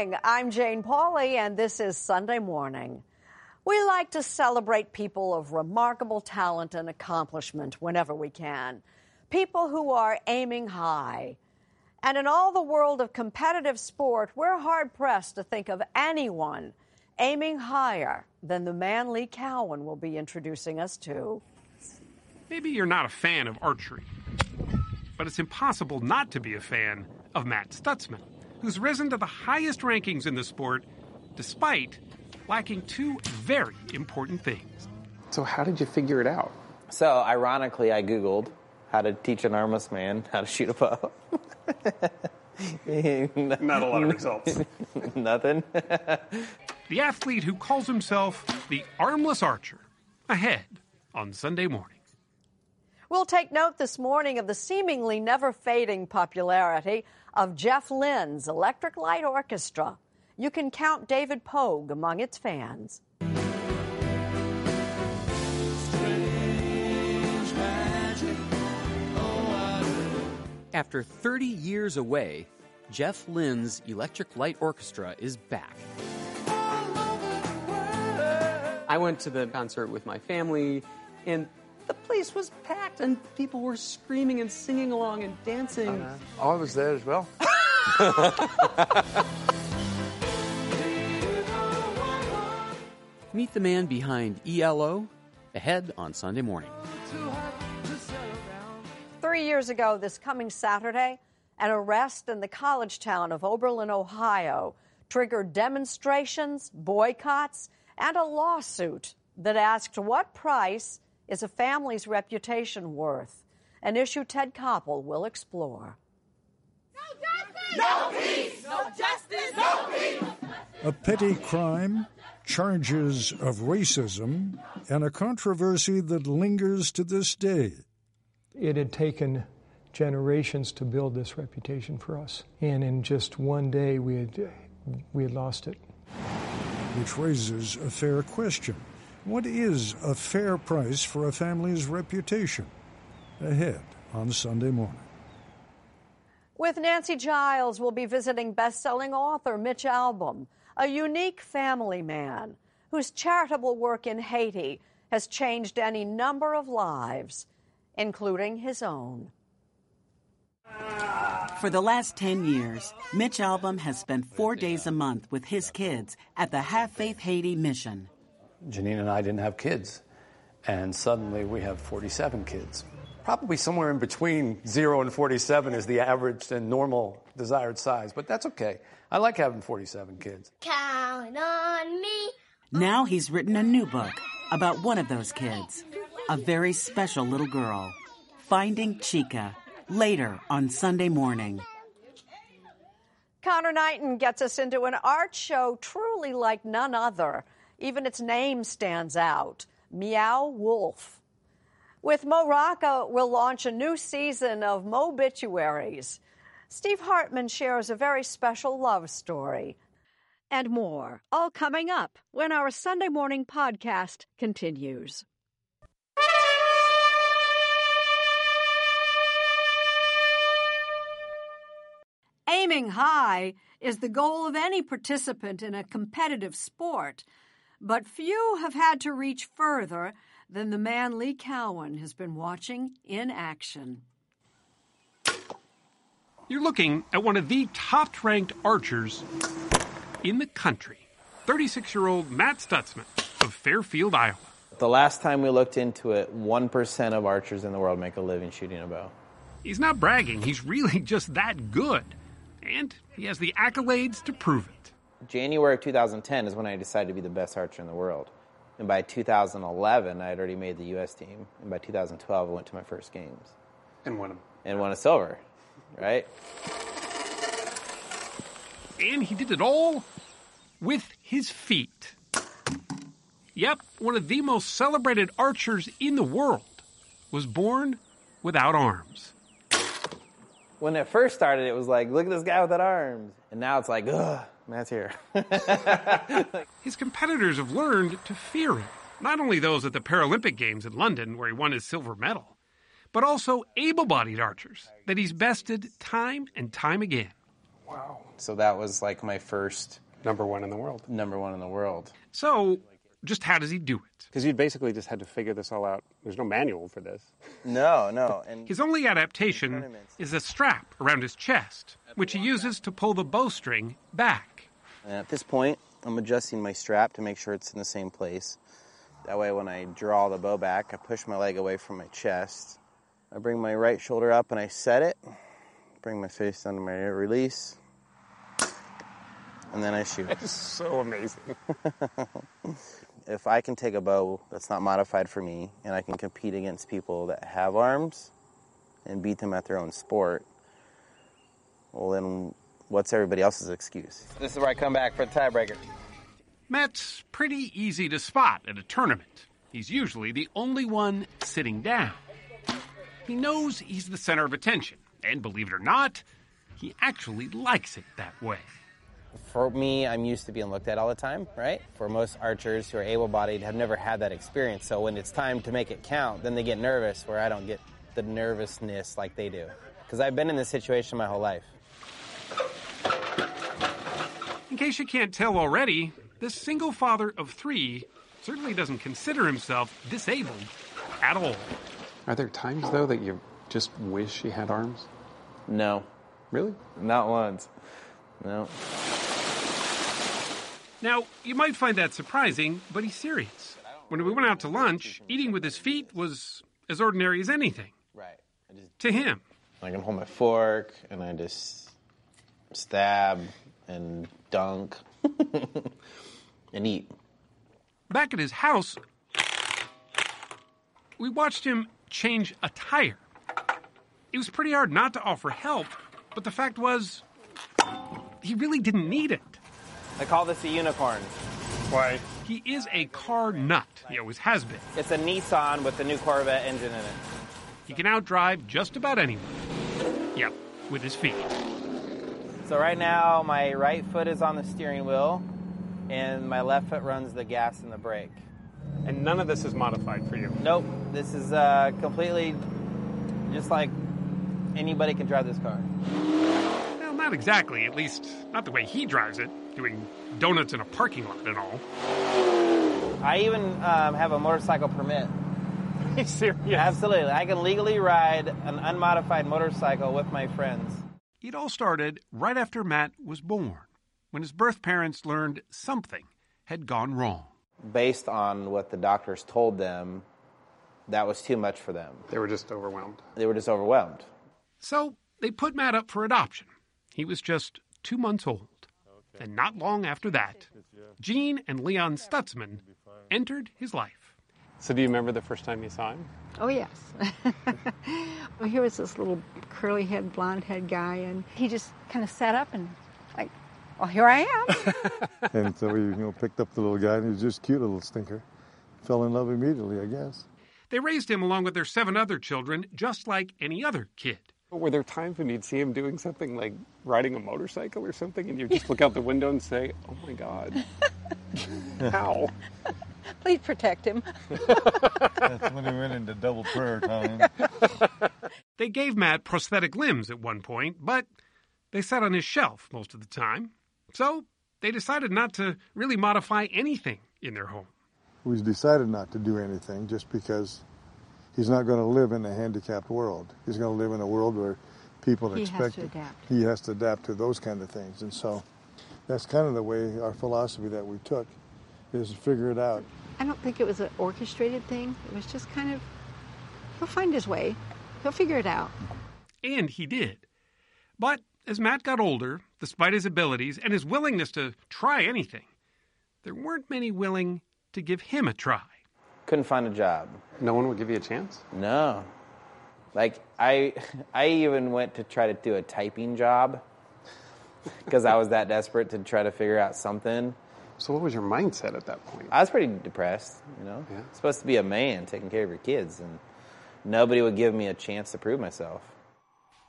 Morning. I'm Jane Pauley, and this is Sunday Morning. We like to celebrate people of remarkable talent and accomplishment whenever we can. People who are aiming high. And in all the world of competitive sport, we're hard pressed to think of anyone aiming higher than the man Lee Cowan will be introducing us to. Maybe you're not a fan of archery, but it's impossible not to be a fan of Matt Stutzman, who's risen to the highest rankings in the sport despite lacking two very important things. So, how did you figure it out? So, ironically, I Googled how to teach an armless man how to shoot a bow. Not a lot of results. Nothing. The athlete who calls himself the armless archer, ahead on Sunday morning. We'll take note this morning of the seemingly never fading popularity of Jeff Lynne's Electric Light Orchestra. You can count David Pogue among its fans. After 30 years away, Jeff Lynne's Electric Light Orchestra is back. I went to the concert with my family, and the place was packed, and people were screaming and singing along and dancing. Uh-huh. Oh, I was there as well. Meet the man behind ELO ahead on Sunday morning. Three years ago, this coming Saturday, an arrest in the college town of Oberlin, Ohio, triggered demonstrations, boycotts, and a lawsuit that asked what price is a family's reputation worth? An issue Ted Koppel will explore. No justice! No peace! No justice! No peace! A petty crime, charges of racism, and a controversy that lingers to this day. It had taken generations to build this reputation for us. And in just one day, we had, we had lost it. Which raises a fair question. What is a fair price for a family's reputation? Ahead on Sunday morning. With Nancy Giles, we'll be visiting best-selling author Mitch Albom, a unique family man whose charitable work in Haiti has changed any number of lives, including his own. For the last 10 years, Mitch Albom has spent four days a month with his kids at the Have Faith Haiti mission. Janine and I didn't have kids, and suddenly we have 47 kids. Probably somewhere in between zero and 47 is the average and normal desired size, but that's okay. I like having 47 kids. Count on me. Now he's written a new book about one of those kids, a very special little girl, Finding Chica, later on Sunday morning. Connor Knighton gets us into an art show truly like none other. Even its name stands out Meow Wolf. With Mo Rocca, we'll launch a new season of Mobituaries. Steve Hartman shares a very special love story. And more, all coming up when our Sunday morning podcast continues. Aiming high is the goal of any participant in a competitive sport, but few have had to reach further than the man Lee Cowan has been watching in action. You're looking at one of the top ranked archers in the country 36 year old Matt Stutzman of Fairfield, Iowa. The last time we looked into it, 1% of archers in the world make a living shooting a bow. He's not bragging, he's really just that good. And he has the accolades to prove it. January of 2010 is when I decided to be the best archer in the world. And by 2011, I had already made the U.S. team. And by 2012, I went to my first games. And won them. And won a silver, right? And he did it all with his feet. Yep, one of the most celebrated archers in the world was born without arms. When it first started, it was like, look at this guy without arms. And now it's like, ugh, Matt's here. His competitors have learned to fear him. Not only those at the Paralympic Games in London, where he won his silver medal, but also able bodied archers that he's bested time and time again. Wow. So that was like my first number one in the world. Number one in the world. So, just how does he do it? Because you basically just had to figure this all out. There's no manual for this. No, no. And his only adaptation is a strap around his chest, which he uses to pull the bowstring back. And at this point, I'm adjusting my strap to make sure it's in the same place. That way, when I draw the bow back, I push my leg away from my chest. I bring my right shoulder up and I set it. Bring my face down to my release. And then I shoot. It's so amazing. if I can take a bow that's not modified for me and I can compete against people that have arms and beat them at their own sport, well, then what's everybody else's excuse? This is where I come back for the tiebreaker. Matt's pretty easy to spot at a tournament. He's usually the only one sitting down. He knows he's the center of attention, and believe it or not, he actually likes it that way. For me, I'm used to being looked at all the time, right? For most archers who are able bodied, have never had that experience. So when it's time to make it count, then they get nervous, where I don't get the nervousness like they do. Because I've been in this situation my whole life. In case you can't tell already, this single father of three certainly doesn't consider himself disabled at all. Are there times, though, that you just wish he had arms? No. Really? Not once. No. Now, you might find that surprising, but he's serious. When we went out to lunch, eating with his feet was as ordinary as anything. Right. To him. I can hold my fork and I just stab and dunk and eat. Back at his house, we watched him change a tire. It was pretty hard not to offer help, but the fact was, he really didn't need it. I call this a unicorn. Why? He is a car nut. He always has been. It's a Nissan with the new Corvette engine in it. He can outdrive just about anyone. Yep, with his feet. So right now, my right foot is on the steering wheel, and my left foot runs the gas and the brake. And none of this is modified for you? Nope. This is uh, completely just like anybody can drive this car. Well, not exactly. At least, not the way he drives it, doing donuts in a parking lot and all. I even um, have a motorcycle permit. Are you serious? Absolutely. I can legally ride an unmodified motorcycle with my friends. It all started right after Matt was born, when his birth parents learned something had gone wrong. Based on what the doctors told them, that was too much for them. They were just overwhelmed. They were just overwhelmed. So they put Matt up for adoption. He was just two months old. And not long after that, Gene and Leon Stutzman entered his life. So, do you remember the first time you saw him? Oh, yes. well, here was this little curly head, blonde head guy, and he just kind of sat up and, like, well, here I am. and so we, you know, picked up the little guy, and he was just a cute little stinker. Fell in love immediately, I guess. They raised him along with their seven other children, just like any other kid. Were there times when you'd see him doing something like riding a motorcycle or something, and you'd just look out the window and say, "Oh my God, how?" Please protect him. That's when he went into double prayer time. They gave Matt prosthetic limbs at one point, but they sat on his shelf most of the time. So they decided not to really modify anything in their home. We decided not to do anything just because he's not going to live in a handicapped world. He's going to live in a world where people He has expect to adapt. he has to adapt to those kind of things. And so that's kind of the way our philosophy that we took is figure it out. I don't think it was an orchestrated thing. It was just kind of, he'll find his way, he'll figure it out. And he did. But as Matt got older, despite his abilities and his willingness to try anything, there weren't many willing to give him a try. Couldn't find a job. No one would give you a chance. No. Like I, I even went to try to do a typing job because I was that desperate to try to figure out something. So, what was your mindset at that point? I was pretty depressed. You know, Yeah. supposed to be a man taking care of your kids, and nobody would give me a chance to prove myself.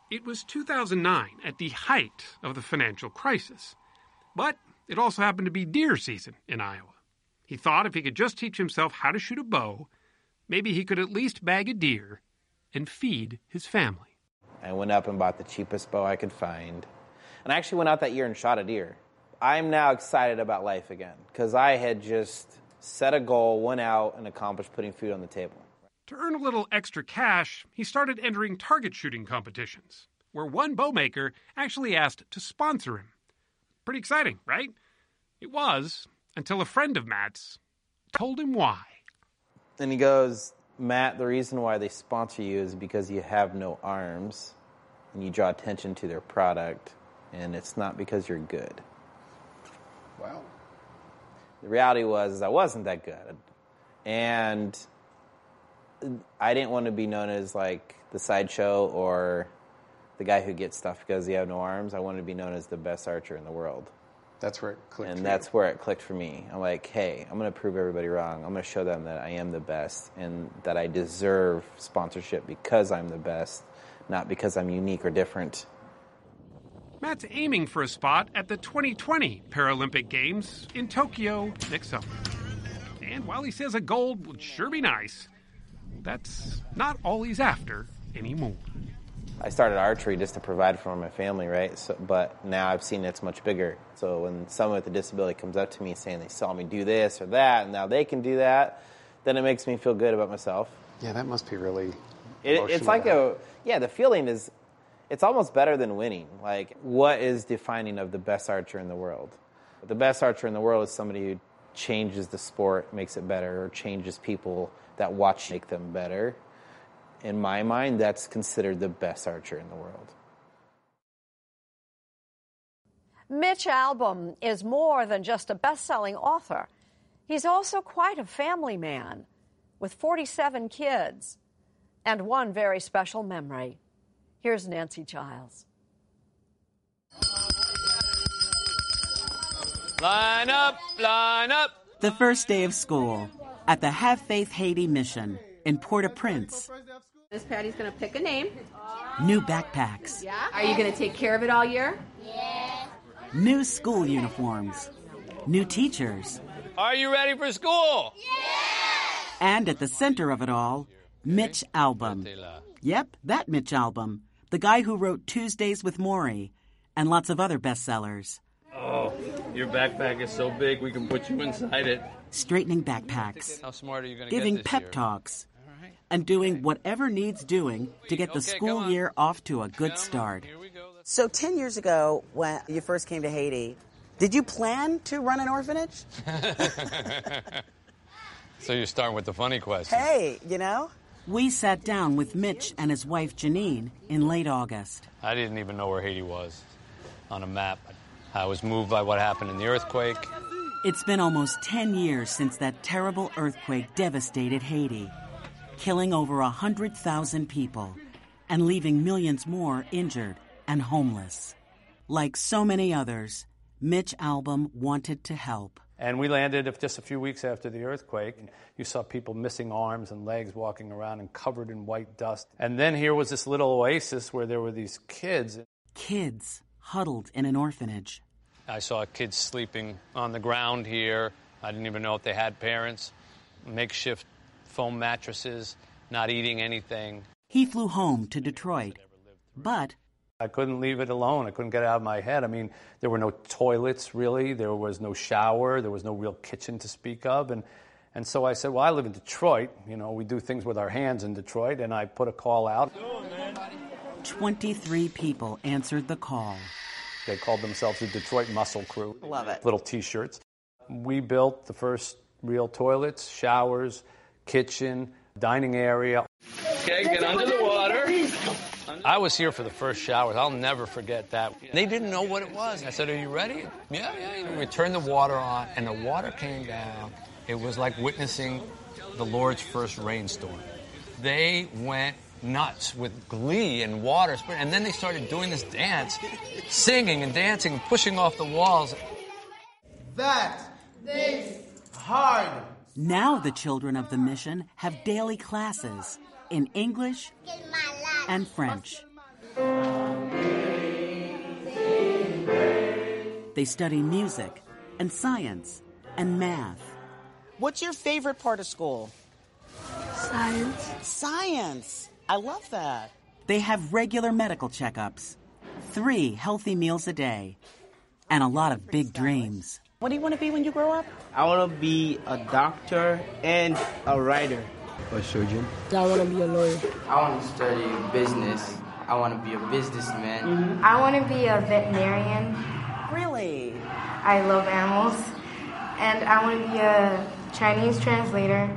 It was 2009, at the height of the financial crisis. But it also happened to be deer season in Iowa. He thought if he could just teach himself how to shoot a bow, maybe he could at least bag a deer and feed his family. I went up and bought the cheapest bow I could find, and I actually went out that year and shot a deer. I'm now excited about life again because I had just set a goal, went out, and accomplished putting food on the table. To earn a little extra cash, he started entering target shooting competitions, where one bowmaker actually asked to sponsor him. Pretty exciting, right? It was, until a friend of Matt's told him why. And he goes, Matt, the reason why they sponsor you is because you have no arms and you draw attention to their product, and it's not because you're good. Wow. The reality was is I wasn't that good. And I didn't want to be known as like the sideshow or the guy who gets stuff because he had no arms. I wanted to be known as the best archer in the world. That's where it clicked. And that's you. where it clicked for me. I'm like, hey, I'm going to prove everybody wrong. I'm going to show them that I am the best and that I deserve sponsorship because I'm the best, not because I'm unique or different. Matt's aiming for a spot at the 2020 Paralympic Games in Tokyo next summer. And while he says a gold would sure be nice, that's not all he's after anymore. I started archery just to provide for my family, right? So, but now I've seen it's much bigger. So when someone with a disability comes up to me saying they saw me do this or that, and now they can do that, then it makes me feel good about myself. Yeah, that must be really. It, it's like a yeah. The feeling is, it's almost better than winning. Like what is defining of the best archer in the world? The best archer in the world is somebody who changes the sport, makes it better, or changes people that watch make them better. In my mind, that's considered the best archer in the world. Mitch Albom is more than just a best selling author. He's also quite a family man with 47 kids and one very special memory. Here's Nancy Giles. Line up, line up. The first day of school at the Have Faith Haiti mission in Port au Prince. Miss Patty's going to pick a name. New backpacks, Yeah. Are you going to take care of it all year? new school uniforms, new teachers, Are you ready for school? Yes! And at the center of it all, Mitch Albom. Yep, that Mitch Albom, the guy who wrote Tuesdays with Morrie and lots of other bestsellers. Oh, your backpack is so big we can put you inside it. straightening backpacks, How smart are you going to giving get this pep year? talks, and doing whatever needs doing to get the Okay, school year off to a good start. So 10 years ago, when you first came to Haiti, did you plan to run an orphanage? so you're starting with the funny question. Hey, you know? We sat down with Mitch and his wife Janine in late August. I didn't even know where Haiti was on a map. I was moved by what happened in the earthquake. It's been almost 10 years since that terrible earthquake devastated Haiti, killing over 100,000 people and leaving millions more injured and homeless. Like so many others, Mitch Albom wanted to help. And we landed just a few weeks after the earthquake. And you saw people missing arms and legs walking around and covered in white dust. And then here was this little oasis where there were these kids. Kids huddled in an orphanage. I saw kids sleeping on the ground here. I didn't even know if they had parents. Makeshift foam mattresses, not eating anything. He flew home to Detroit, but I couldn't leave it alone. I couldn't get it out of my head. I mean, there were no toilets really. There was no shower. There was no real kitchen to speak of. And, and so I said, well, I live in Detroit. You know, we do things with our hands in Detroit. And I put a call out. 23 people answered the call. They called themselves the Detroit Muscle Crew. Love it. Little T-shirts. We built the first real toilets, showers, kitchen, dining area. Okay, get under the water. I was here for the first showers. I'll never forget that. They didn't know what it was. I said, Are you ready? Yeah, yeah. We turned the water on, and the water came down. It was like witnessing the Lord's first rainstorm. They went nuts with glee and water. And then they started doing this dance, singing and dancing, pushing off the walls. That is hard. Now the children of the mission have daily classes in English and French. They study music and science and math. What's your favorite part of school? Science. Science. I love that. They have regular medical checkups, three healthy meals a day, and a lot of big dreams. What do you want to be when you grow up? I want to be a doctor and a writer. A surgeon. I want to be a lawyer. I want to study business. I want to be a businessman. Mm-hmm. I want to be a veterinarian. Really? I love animals. And I want to be a Chinese translator.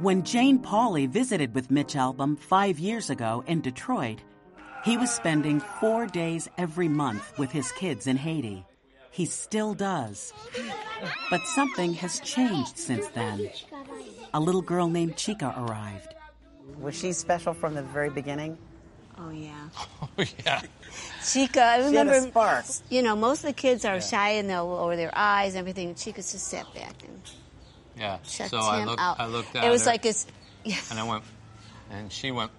When Jane Pauley visited with Mitch Albom five years ago in Detroit, he was spending four days every month with his kids in Haiti. He still does. But something has changed since then. A little girl named Chica arrived. Was she special from the very beginning? Oh yeah. Oh, yeah. Chica, I She had a remember. spark. You know, most of the kids are shy and they'll over their eyes and everything. Chica just sat back and Yeah. checked so him I looked, out. I looked at it was her, like it's. and I went, and she went,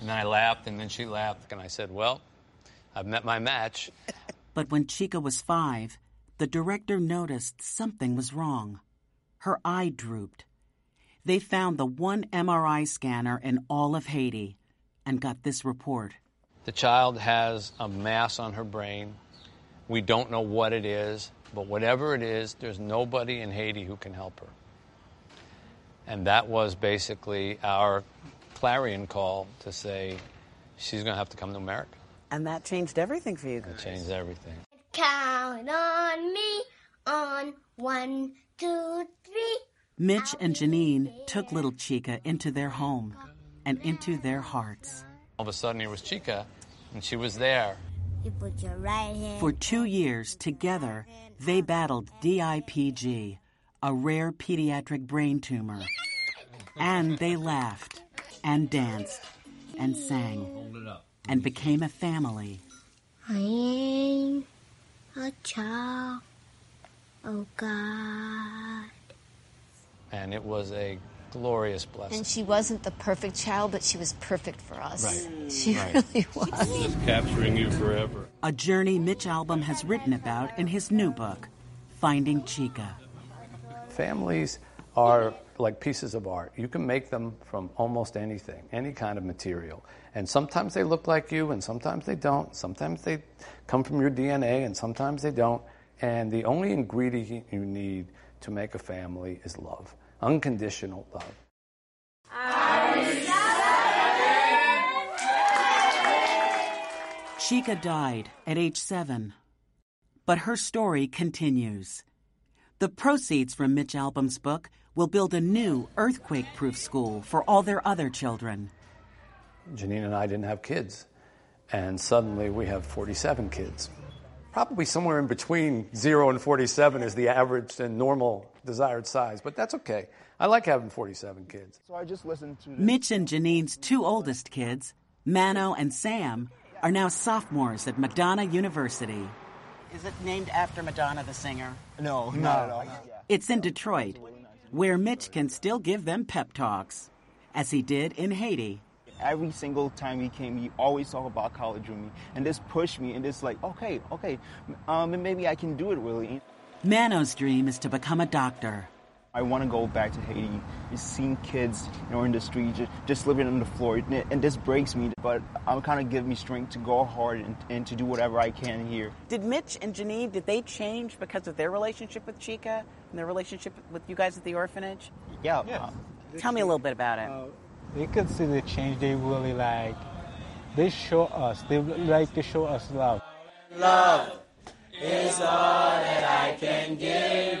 and then I laughed, and then she laughed, and I said, "Well, I've met my match." But when Chica was five, the director noticed something was wrong. Her eye drooped. They found the one MRI scanner in all of Haiti and got this report. The child has a mass on her brain. We don't know what it is, but whatever it is, there's nobody in Haiti who can help her. And that was basically our clarion call to say she's going to have to come to America. And that changed everything for you guys. It changed everything. Count on me on one, two, three. Mitch and Janine took little Chica into their home and into their hearts. All of a sudden, here was Chica, and she was there. You put your right hand. For two years, together, they battled DIPG, a rare pediatric brain tumor. And they laughed and danced and sang and became a family. I am a child. Oh God. And it was a glorious blessing. And she wasn't the perfect child, but she was perfect for us. Right. She Right. really was. Just capturing you forever. A journey Mitch Albom has written about in his new book, Finding Chica. Families are like pieces of art. You can make them from almost anything, any kind of material. And sometimes they look like you, and sometimes they don't. Sometimes they come from your DNA, and sometimes they don't. And the only ingredient you need to make a family is love unconditional love. Chica died at age seven. But her story continues. The proceeds from Mitch Albom's book will build a new earthquake proof school for all their other children. Janine and I didn't have kids, and suddenly we have 47 kids. Probably somewhere in between 0 and 47 is the average and normal desired size, but that's okay. I like having 47 kids. So I just listened to Mitch and Janine's two oldest kids, Mano and Sam, are now sophomores at Madonna University. Is it named after Madonna the singer? No, not at all. It's in Detroit, where Mitch can still give them pep talks, as he did in Haiti. Every single time he came, he always talked about college with me, and this pushed me, and this like, okay, okay, um, and maybe I can do it, really. Mano's dream is to become a doctor. I want to go back to Haiti. Just seeing kids, you know, in the street, just, just living on the floor, and, and this breaks me. But I'm kind of giving me strength to go hard and, and to do whatever I can here. Did Mitch and Janine, did they change because of their relationship with Chica and their relationship with you guys at the orphanage? Yeah. uh, Tell me a little bit about it. you could see the change they really like. They show us, they like to show us love. Love is all that I can give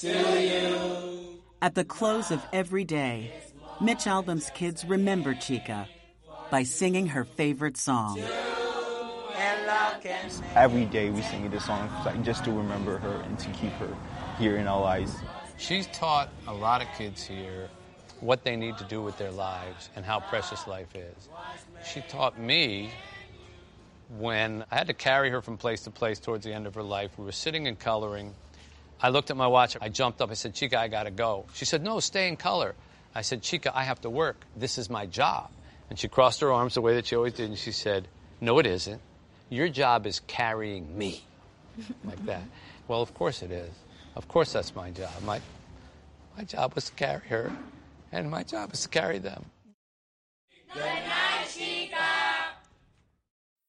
to you. At the close of every day, Mitch Albom's kids remember Chica by singing her favorite song. Every day we sing this song like, just to remember her and to keep her here in our lives. She's taught a lot of kids here what they need to do with their lives and how precious life is. She taught me when I had to carry her from place to place towards the end of her life. We were sitting and coloring. I looked at my watch. I jumped up. I said, Chica, I got to go. She said, No, stay in color. I said, Chica, I have to work. This is my job. And she crossed her arms the way that she always did, and she said, No, it isn't. Your job is carrying me. like that. Well, of course it is. Of course that's my job. My, my job was to carry her, and my job is to carry them.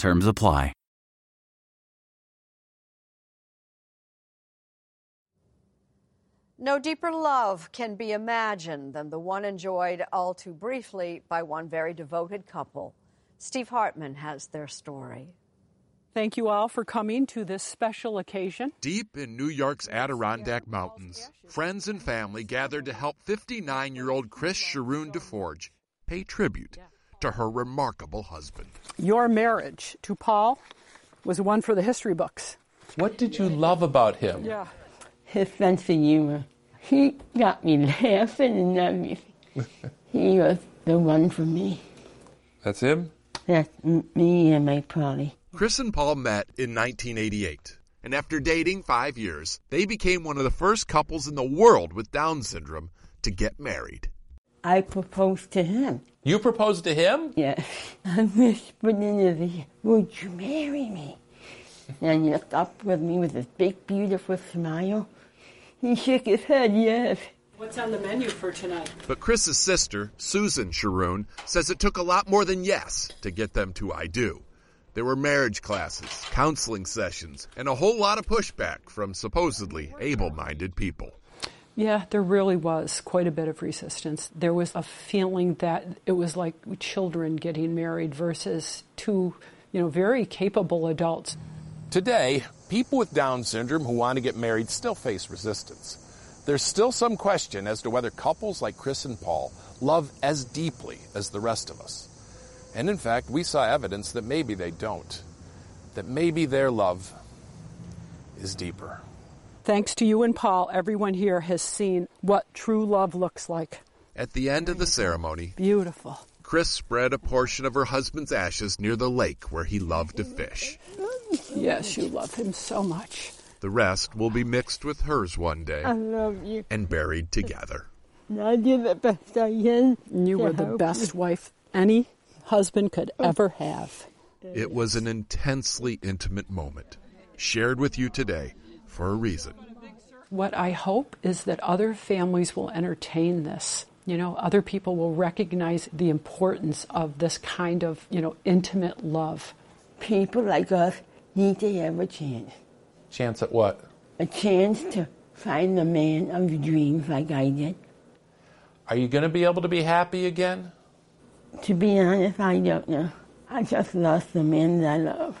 Terms apply. No deeper love can be imagined than the one enjoyed all too briefly by one very devoted couple. Steve Hartman has their story. Thank you all for coming to this special occasion. Deep in New York's Adirondack Mountains, friends and family gathered to help 59 year old Chris Sharoon DeForge pay tribute to her remarkable husband. Your marriage to Paul was one for the history books. What did you love about him? Yeah. His sense of humor. He got me laughing and everything. he was the one for me. That's him? That's me and my Polly. Chris and Paul met in 1988, and after dating five years, they became one of the first couples in the world with Down syndrome to get married. I proposed to him. You proposed to him? Yes. I whispered in Would you marry me? And he looked up with me with his big, beautiful smile. He shook his head, yes. What's on the menu for tonight? But Chris's sister, Susan Sharoon, says it took a lot more than yes to get them to I do. There were marriage classes, counseling sessions, and a whole lot of pushback from supposedly able minded people. Yeah, there really was quite a bit of resistance. There was a feeling that it was like children getting married versus two, you know, very capable adults. Today, people with Down syndrome who want to get married still face resistance. there's still some question as to whether couples like Chris and Paul love as deeply as the rest of us. And in fact, we saw evidence that maybe they don't, that maybe their love is deeper. Thanks to you and Paul, everyone here has seen what true love looks like. At the end of the ceremony, Beautiful. Chris spread a portion of her husband's ashes near the lake where he loved to fish. Yes, you love him so much. The rest will be mixed with hers one day I love you. and buried together. I did the best I can. You were the best wife any husband could ever have. It was an intensely intimate moment, shared with you today for a reason. What I hope is that other families will entertain this. You know, other people will recognize the importance of this kind of, you know, intimate love. People like us need to have a chance. Chance at what? A chance to find the man of your dreams like I did. Are you going to be able to be happy again? To be honest, I don't know. I just lost the man that I love.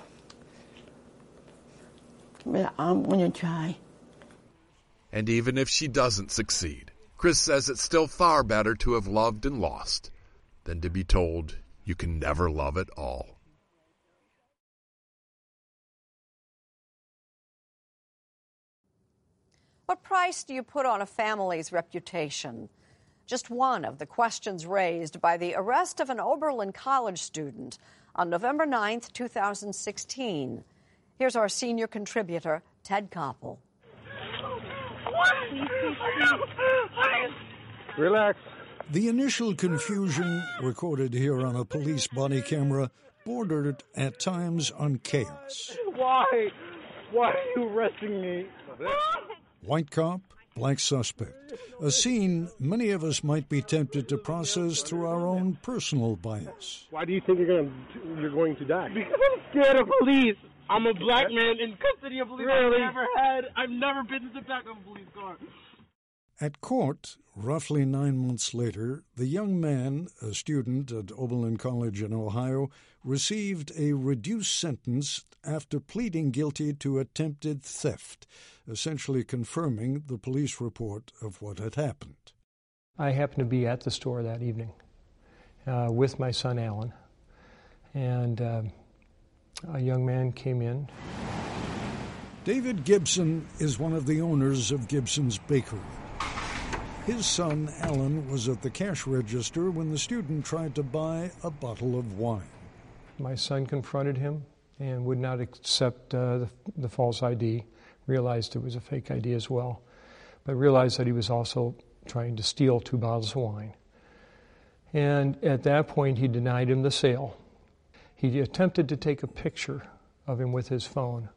But I'm going to try. And even if she doesn't succeed, Chris says it's still far better to have loved and lost than to be told you can never love at all. What price do you put on a family's reputation? Just one of the questions raised by the arrest of an Oberlin College student on November 9th, 2016. Here's our senior contributor, Ted Koppel. Relax. The initial confusion, recorded here on a police body camera, bordered at times on chaos. Why? Why are you arresting me? White cop, black suspect. A scene many of us might be tempted to process through our own personal bias. Why do you think you're going to you're going to die? Because I'm scared of police. I'm a black man in custody of police. Really? I've never had. I've never been to the back of a police car. At court, roughly nine months later, the young man, a student at Oberlin College in Ohio, received a reduced sentence after pleading guilty to attempted theft, essentially confirming the police report of what had happened. I happened to be at the store that evening uh, with my son Alan, and uh, a young man came in. David Gibson is one of the owners of Gibson's Bakery. His son, Alan, was at the cash register when the student tried to buy a bottle of wine. My son confronted him and would not accept uh, the, the false ID, realized it was a fake ID as well, but realized that he was also trying to steal two bottles of wine. And at that point, he denied him the sale. He attempted to take a picture of him with his phone.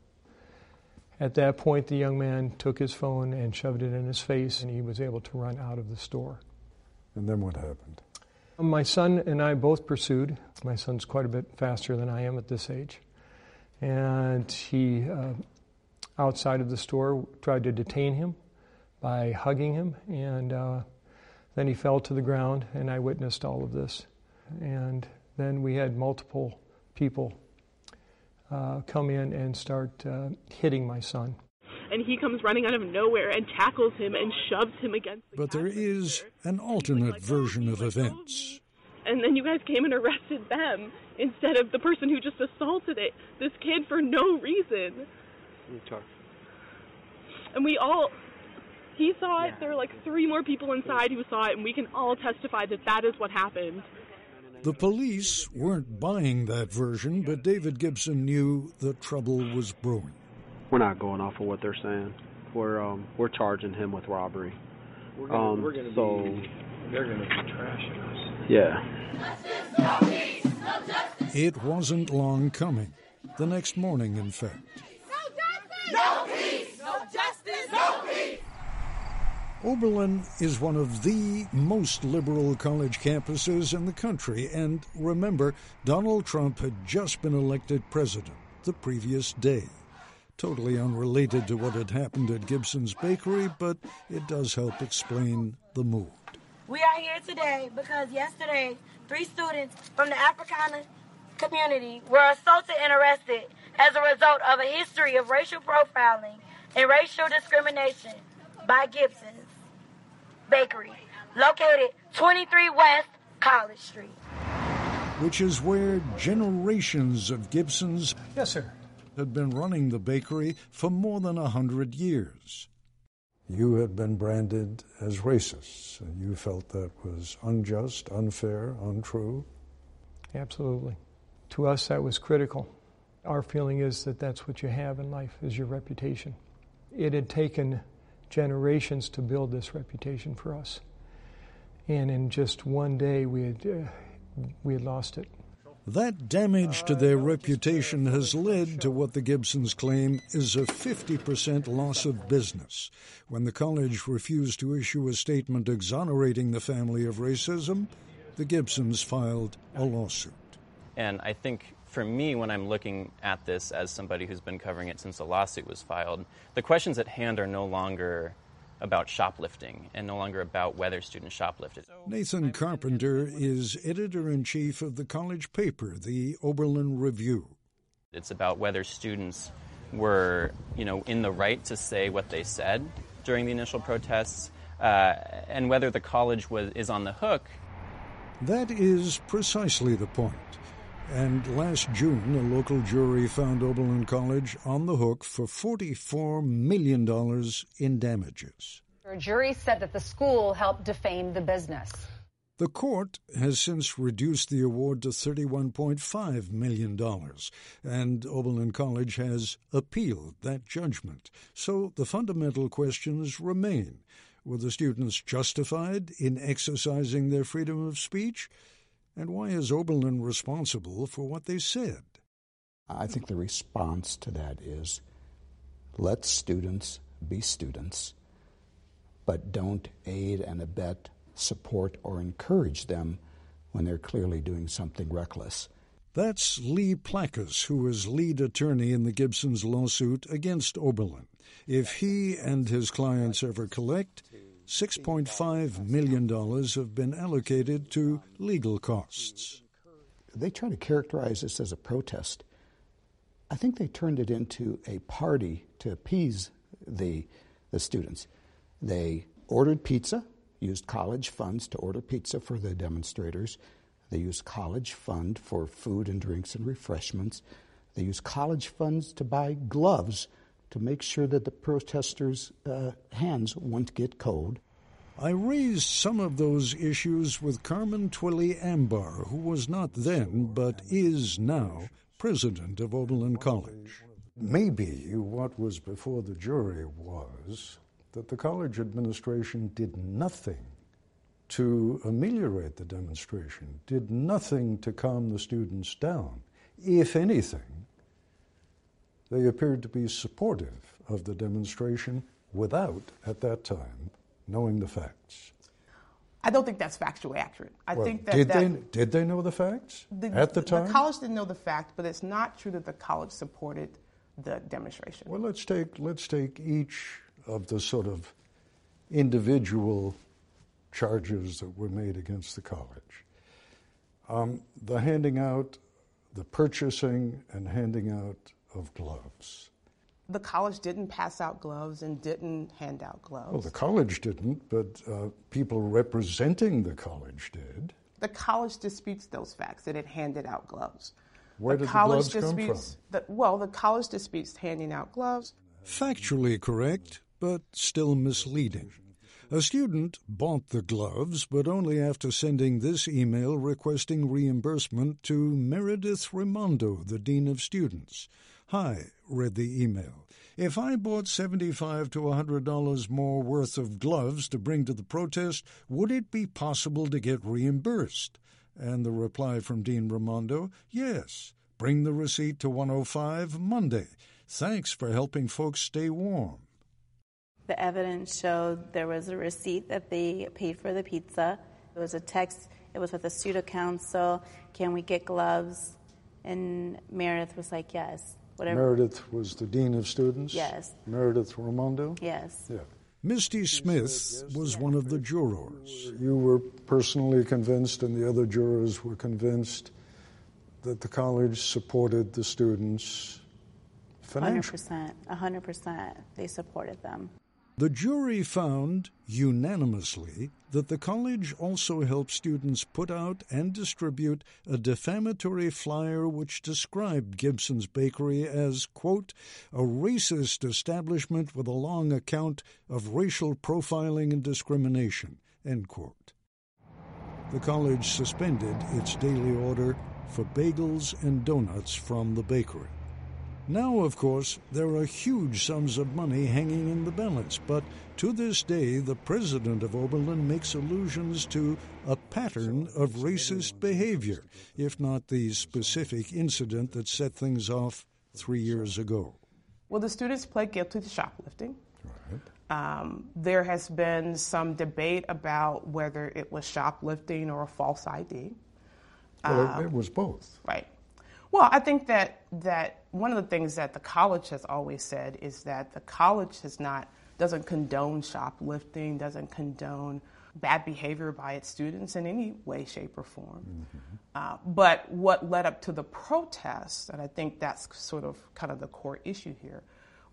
At that point, the young man took his phone and shoved it in his face, and he was able to run out of the store. And then what happened? My son and I both pursued. My son's quite a bit faster than I am at this age. And he, uh, outside of the store, tried to detain him by hugging him. And uh, then he fell to the ground, and I witnessed all of this. And then we had multiple people uh, come in and start uh, hitting my son. And he comes running out of nowhere and tackles him and shoves him against the But there is an alternate version of events. And then you guys came and arrested them instead of the person who just assaulted it, this kid for no reason. You. And we all, he saw it. There were like three more people inside who saw it, and we can all testify that that is what happened. The police weren't buying that version, but David Gibson knew the trouble was brewing. We're not going off of what they're saying. We're um, we're charging him with robbery. We're gonna, um, we're gonna so be. They're gonna be trashing us. yeah. It wasn't long coming. The next morning, in fact. No peace! No justice! No peace! Oberlin is one of the most liberal college campuses in the country, and remember, Donald Trump had just been elected president the previous day. Totally unrelated to what had happened at Gibson's Bakery, but it does help explain the mood. We are here today because yesterday, three students from the Africana community were assaulted and arrested as a result of a history of racial profiling and racial discrimination by Gibsons. Bakery, located 23 West College Street. Which is where generations of Gibsons yes, sir. had been running the bakery for more than a hundred years. You had been branded as racist, and you felt that was unjust, unfair, untrue. Absolutely. To us, that was critical. Our feeling is that that's what you have in life is your reputation. It had taken generations to build this reputation for us, and in just one day, we had uh, we had lost it. That damage to their reputation has led to what the Gibsons claim is a 50% loss of business. When the college refused to issue a statement exonerating the family of racism, the Gibsons filed a lawsuit. And I think for me, when I'm looking at this as somebody who's been covering it since the lawsuit was filed, the questions at hand are no longer about shoplifting and no longer about whether students shoplifted. Nathan Carpenter is editor in chief of the college paper, the Oberlin Review. It's about whether students were, you know, in the right to say what they said during the initial protests, uh, and whether the college was is on the hook. That is precisely the point. And last June, a local jury found Oberlin College on the hook for $44 million in damages. A jury said that the school helped defame the business. The court has since reduced the award to $31.5 million, and Oberlin College has appealed that judgment. So the fundamental questions remain. Were the students justified in exercising their freedom of speech? And why is Oberlin responsible for what they said? I think the response to that is let students be students, but don't aid and abet, support, or encourage them when they're clearly doing something reckless. That's Lee Plakas, who is lead attorney in the Gibsons lawsuit against Oberlin. If he and his clients ever collect, $6.5 million have been allocated to legal costs. They try to characterize this as a protest. I think they turned it into a party to appease the, the students. They ordered pizza, used college funds to order pizza for the demonstrators. They used college fund for food and drinks and refreshments. They used college funds to buy gloves to make sure that the protesters' uh, hands wouldn't get cold. I raised some of those issues with Carmen Twillie Ambar, who was not then, but is now, president of Oberlin College. Maybe what was before the jury was that the college administration did nothing to ameliorate the demonstration, did nothing to calm the students down. If anything, they appeared to be supportive of the demonstration without, at that time, knowing the facts. I don't think that's factually accurate. I well, think that did that, they did they know the facts the, at the time? The college didn't know the fact, but it's not true that the college supported the demonstration. Well, let's take let's take each of the sort of individual charges that were made against the college. Um, the handing out, the purchasing and handing out of gloves. The college didn't pass out gloves and didn't hand out gloves. Well, the college didn't, but uh, people representing the college did. The college disputes those facts that it handed out gloves. Where the did college the gloves disputes come The, well, the college disputes handing out gloves. Factually correct, but still misleading. A student bought the gloves, but only after sending this email requesting reimbursement to Meredith Raimondo, the Dean of Students. Hi, read the email. If I bought 75 to $100 more worth of gloves to bring to the protest, would it be possible to get reimbursed? And the reply from Dean Raimondo, yes. Bring the receipt to 105 Monday. Thanks for helping folks stay warm. The evidence showed there was a receipt that they paid for the pizza. It was a text, it was with the pseudo council. Can we get gloves? And Meredith was like, yes. Whatever. Meredith was the dean of students? Yes. Meredith Raimondo? Yes. Yeah. Misty Smith was one of the jurors. You were personally convinced, and the other jurors were convinced that the college supported the students financially. 100%. 100%. They supported them. The jury found unanimously that the college also helped students put out and distribute a defamatory flyer which described Gibson's Bakery as, quote, a racist establishment with a long account of racial profiling and discrimination, end quote. The college suspended its daily order for bagels and donuts from the bakery. Now, of course, there are huge sums of money hanging in the balance, but to this day, the president of Oberlin makes allusions to a pattern of racist behavior, if not the specific incident that set things off three years ago. Well, the students pled guilty to shoplifting. Um, there has been some debate about whether it was shoplifting or a false ID. Well, Um, it, it was both. Right. Well, I think that that one of the things that the college has always said is that the college has not doesn't condone shoplifting, doesn't condone bad behavior by its students in any way, shape, or form. Uh, but what led up to the protests, and I think that's sort of kind of the core issue here,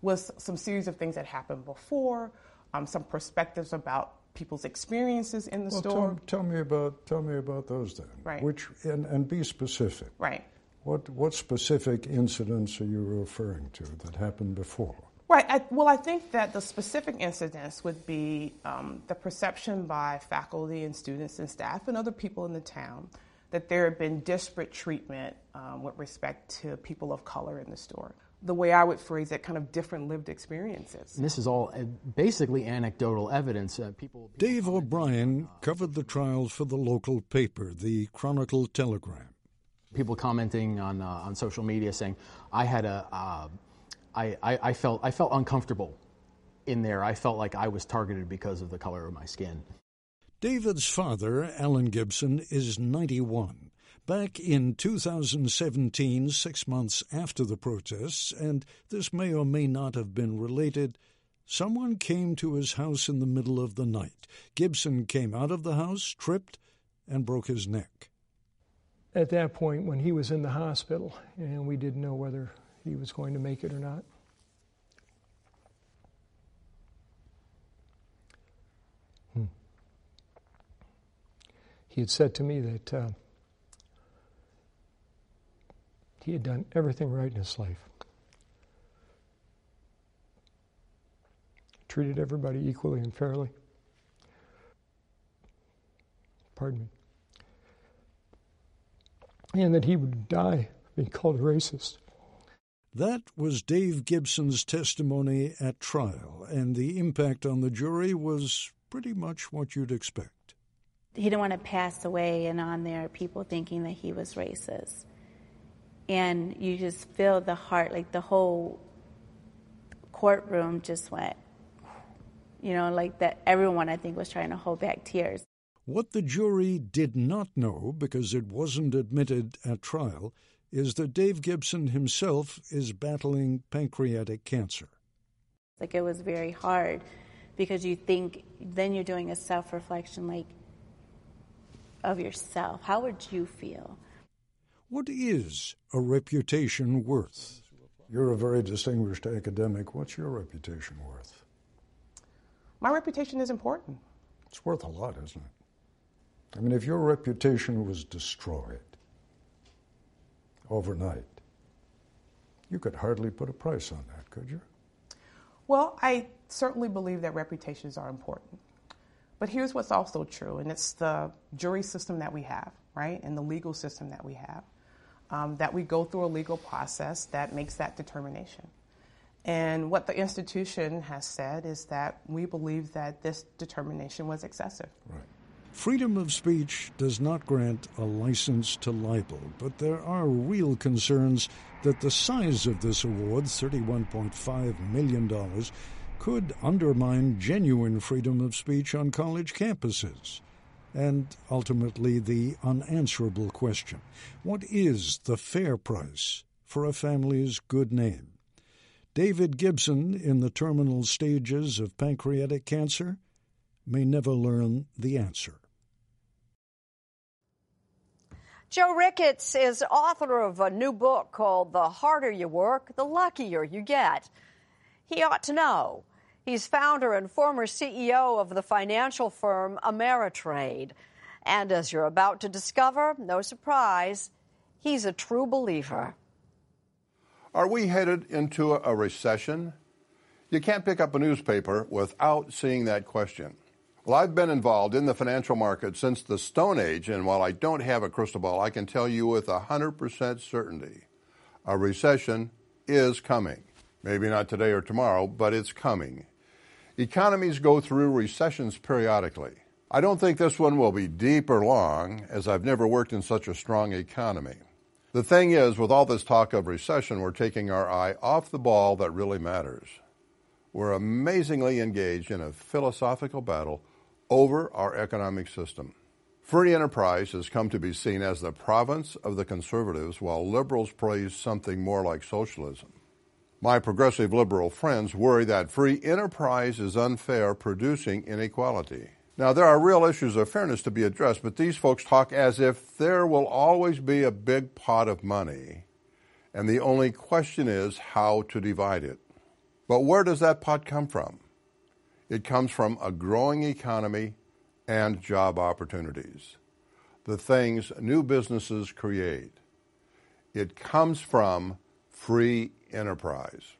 was some series of things that happened before, um, some perspectives about people's experiences in the Well, store. tell, tell me about tell me about those then. Right. Which and, and be specific. Right. What what specific incidents are you referring to that happened before? Right. I, well, I think that the specific incidents would be um, the perception by faculty and students and staff and other people in the town that there had been disparate treatment um, with respect to people of color in the store. The way I would phrase it, kind of different lived experiences. And this is all uh, basically anecdotal evidence. Uh, people, Dave O'Brien covered the trials for the local paper, the Chronicle Telegram. People commenting on uh, on social media saying, "I had a, uh, I, I, I felt I felt uncomfortable in there. I felt like I was targeted because of the color of my skin." David's father, Alan Gibson, is 91. Back in 2017, six months after the protests, and this may or may not have been related, someone came to his house in the middle of the night. Gibson came out of the house, tripped, and broke his neck. At that point, when he was in the hospital, and we didn't know whether he was going to make it or not. Hmm. He had said to me that uh, he had done everything right in his life. Treated everybody equally and fairly. Pardon me. And that he would die being called a racist. That was Dave Gibson's testimony at trial, and the impact on the jury was pretty much what you'd expect. He didn't want to pass away, and on there, people thinking that he was racist. And you just feel the heart, like the whole courtroom just went, you know, like that everyone, I think, was trying to hold back tears. What the jury did not know, because it wasn't admitted at trial, is that Dave Gibson himself is battling pancreatic cancer. Like it was very hard because you think, then you're doing a self reflection, like, of yourself. How would you feel? What is a reputation worth? You're a very distinguished academic. What's your reputation worth? My reputation is important. It's worth a lot, isn't it? I mean, if your reputation was destroyed overnight, you could hardly put a price on that, could you? Well, I certainly believe that reputations are important. But here's what's also true, and it's the jury system that we have, right, and the legal system that we have, um, that we go through a legal process that makes that determination. And what the institution has said is that we believe that this determination was excessive. Right. Freedom of speech does not grant a license to libel, but there are real concerns that the size of this award, $31.5 million, could undermine genuine freedom of speech on college campuses. And ultimately, the unanswerable question what is the fair price for a family's good name? David Gibson, in the terminal stages of pancreatic cancer, may never learn the answer. Joe Ricketts is author of a new book called The Harder You Work, The Luckier You Get. He ought to know. He's founder and former CEO of the financial firm Ameritrade. And as you're about to discover, no surprise, he's a true believer. Are we headed into a recession? You can't pick up a newspaper without seeing that question. Well, I've been involved in the financial market since the Stone Age, and while I don't have a crystal ball, I can tell you with 100% certainty a recession is coming. Maybe not today or tomorrow, but it's coming. Economies go through recessions periodically. I don't think this one will be deep or long, as I've never worked in such a strong economy. The thing is, with all this talk of recession, we're taking our eye off the ball that really matters. We're amazingly engaged in a philosophical battle over our economic system. Free enterprise has come to be seen as the province of the conservatives, while liberals praise something more like socialism. My progressive liberal friends worry that free enterprise is unfair, producing inequality. Now, there are real issues of fairness to be addressed, but these folks talk as if there will always be a big pot of money, and the only question is how to divide it. But where does that pot come from? It comes from a growing economy and job opportunities, the things new businesses create. It comes from free enterprise.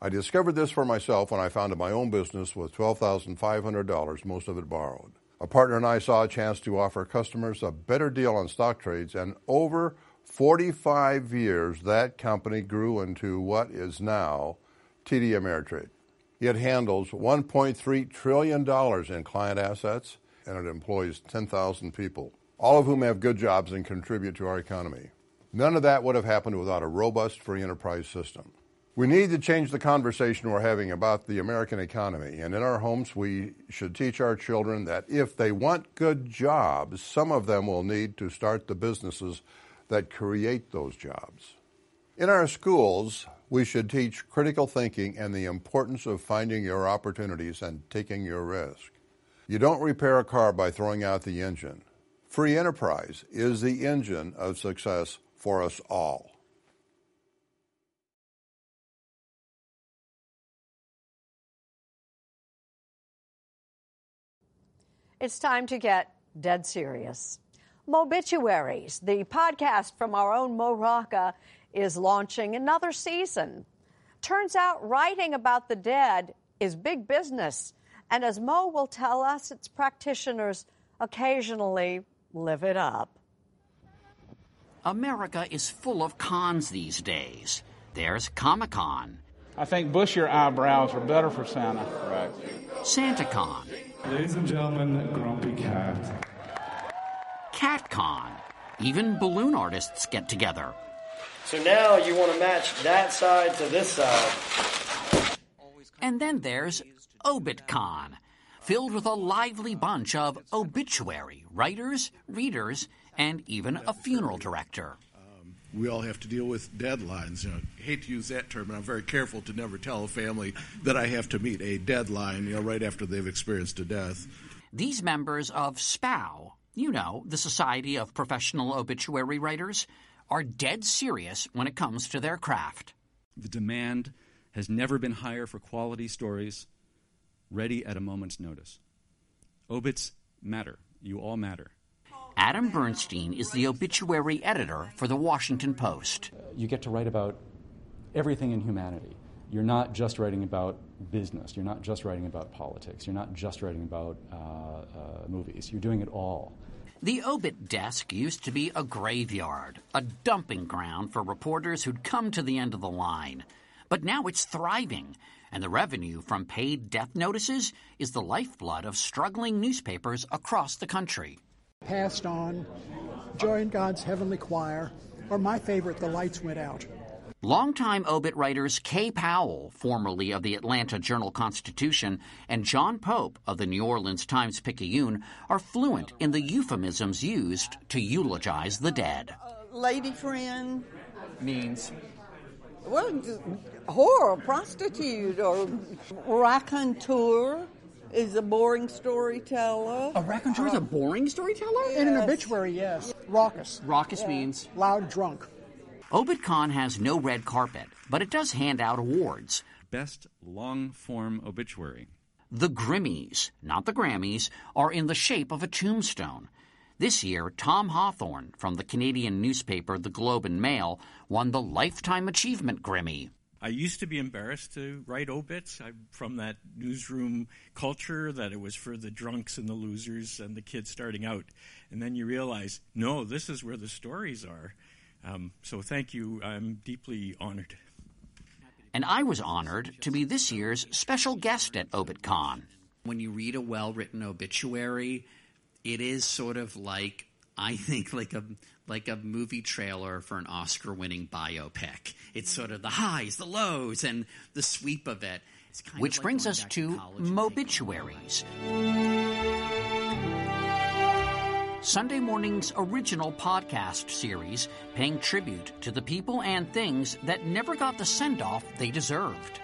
I discovered this for myself when I founded my own business with $12,500, most of it borrowed. A partner and I saw a chance to offer customers a better deal on stock trades, and over 45 years, that company grew into what is now TD Ameritrade. It handles $1.3 trillion in client assets and it employs 10,000 people, all of whom have good jobs and contribute to our economy. None of that would have happened without a robust free enterprise system. We need to change the conversation we're having about the American economy. And in our homes, we should teach our children that if they want good jobs, some of them will need to start the businesses that create those jobs. In our schools, we should teach critical thinking and the importance of finding your opportunities and taking your risk. You don't repair a car by throwing out the engine. Free enterprise is the engine of success for us all. It's time to get dead serious. Mobituaries, the podcast from our own Mo Rocca, is launching another season. Turns out writing about the dead is big business. And as Mo will tell us, its practitioners occasionally live it up. America is full of cons these days. There's Comic Con. I think bushier eyebrows are better for Santa. Right. Santa Con. Ladies and gentlemen, Grumpy Cat. Cat Con. Even balloon artists get together. So now you want to match that side to this side. And then there's ObitCon, filled with a lively bunch of obituary writers, readers, and even a funeral director. Um, we all have to deal with deadlines. You know, I hate to use that term, and I'm very careful to never tell a family that I have to meet a deadline, you know, right after they've experienced a death. These members of SPOW, you know, the Society of Professional Obituary Writers, are dead serious when it comes to their craft. The demand has never been higher for quality stories ready at a moment's notice. Obits matter. You all matter. Adam Bernstein is the obituary editor for the Washington Post. You get to write about everything in humanity. You're not just writing about business. You're not just writing about politics. You're not just writing about uh, uh, movies. You're doing it all. The obit desk used to be a graveyard, a dumping ground for reporters who'd come to the end of the line. But now it's thriving, and the revenue from paid death notices is the lifeblood of struggling newspapers across the country. Passed on, joined God's heavenly choir, or my favorite, The Lights Went Out. Longtime obit writers Kay Powell, formerly of the Atlanta Journal Constitution, and John Pope of the New Orleans Times Picayune are fluent in the euphemisms used to eulogize the dead. Uh, lady friend means well, whore, prostitute, or raconteur is a boring storyteller. A raconteur is a boring storyteller? Yes. In an obituary, yes. Raucous. Raucous yeah. means? Loud drunk. ObitCon has no red carpet, but it does hand out awards. Best long form obituary. The Grimmies, not the Grammys, are in the shape of a tombstone. This year, Tom Hawthorne from the Canadian newspaper The Globe and Mail won the Lifetime Achievement Grimmy. I used to be embarrassed to write obits I'm from that newsroom culture that it was for the drunks and the losers and the kids starting out. And then you realize, no, this is where the stories are. Um, so thank you. I'm deeply honored. And I was honored to be this year's special guest at ObitCon. When you read a well written obituary, it is sort of like I think like a like a movie trailer for an Oscar winning biopic. It's sort of the highs, the lows, and the sweep of it. Which like brings us to Mobituaries. Sunday Morning's original podcast series paying tribute to the people and things that never got the send off they deserved.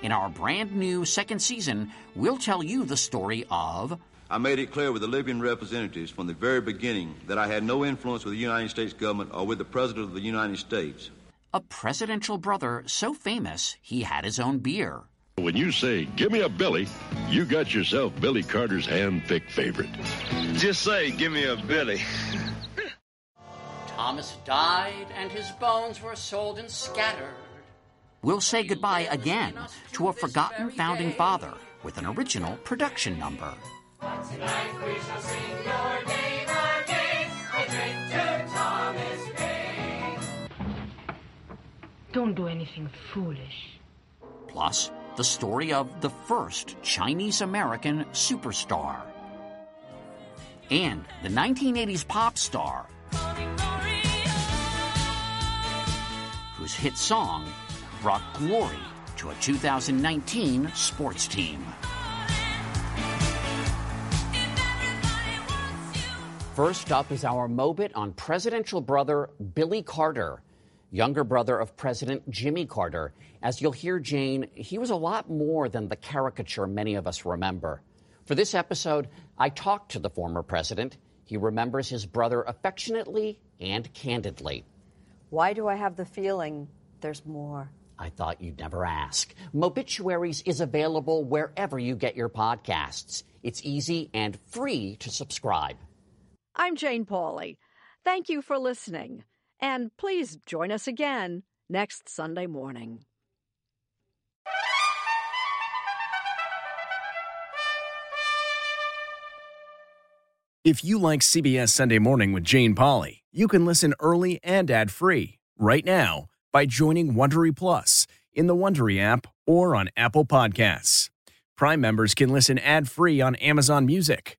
In our brand new second season, we'll tell you the story of I made it clear with the Libyan representatives from the very beginning that I had no influence with the United States government or with the President of the United States. A presidential brother so famous he had his own beer. When you say, give me a Billy, you got yourself Billy Carter's hand-picked favorite. Just say, give me a Billy. Thomas died and his bones were sold and scattered. We'll say goodbye again to a forgotten founding father with an original production number. Tonight we shall sing your name again. I drink to Thomas Paine. Don't do anything foolish. Plus, the story of the first Chinese American superstar. And the 1980s pop star whose hit song brought glory to a 2019 sports team. First up is our Mobit on presidential brother Billy Carter, younger brother of President Jimmy Carter. As you'll hear, Jane, he was a lot more than the caricature many of us remember. For this episode, I talked to the former president. He remembers his brother affectionately and candidly. Why do I have the feeling there's more? I thought you'd never ask. Mobituaries is available wherever you get your podcasts. It's easy and free to subscribe. I'm Jane Pauley. Thank you for listening, and please join us again next Sunday morning. If you like CBS Sunday Morning with Jane Pauley, you can listen early and ad-free right now by joining Wondery Plus in the Wondery app or on Apple Podcasts. Prime members can listen ad-free on Amazon Music.